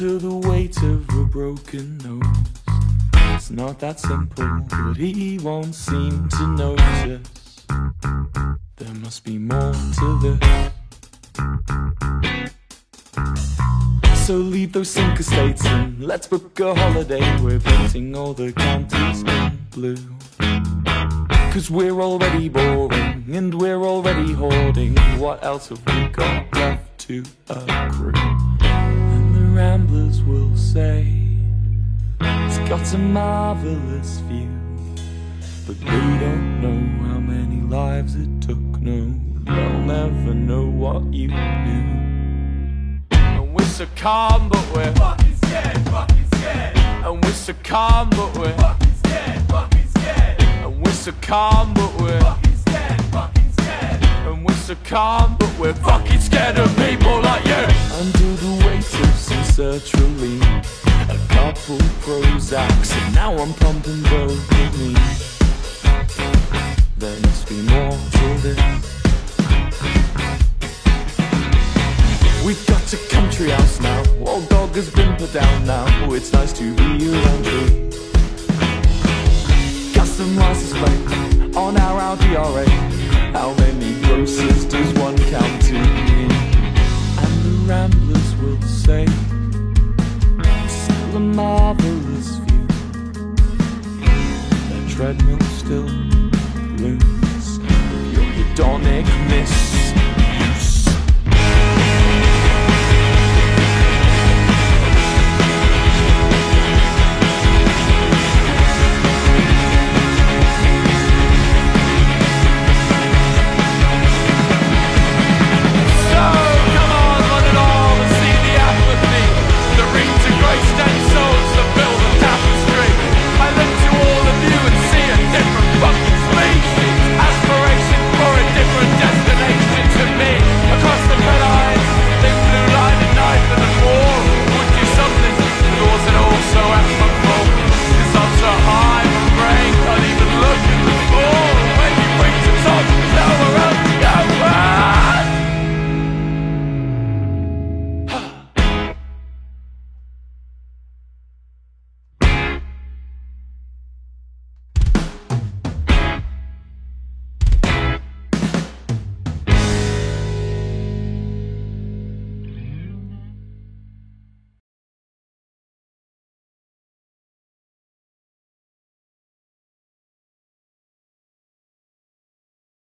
under the weight of a broken nose. It's not that simple, but he won't seem to notice. There must be more to this. So leave those sinker states and let's book a holiday. We're painting all the counties in blue. Cause we're already boring and we're already hoarding. What else have we got left to accrue? Ramblers will say, It's got a marvelous view. But they don't know how many lives it took. No, they'll never know what you knew. And we're so calm, but we're Fucking scared, fucking scared. and we're so calm, but we're Fucking scared, fucking scared. and we're so calm, but we're so calm, but we're fucking scared of people like you. Under the weight of sertraline, a couple Prozacs, and now I'm pumping dopamine. There must be more to this. We've got a country house now. Old dog has been put down now. It's nice to be around you. sisters, one counting me. And the ramblers will say, still a marvelous view. Their treadmill still looms your hedonic.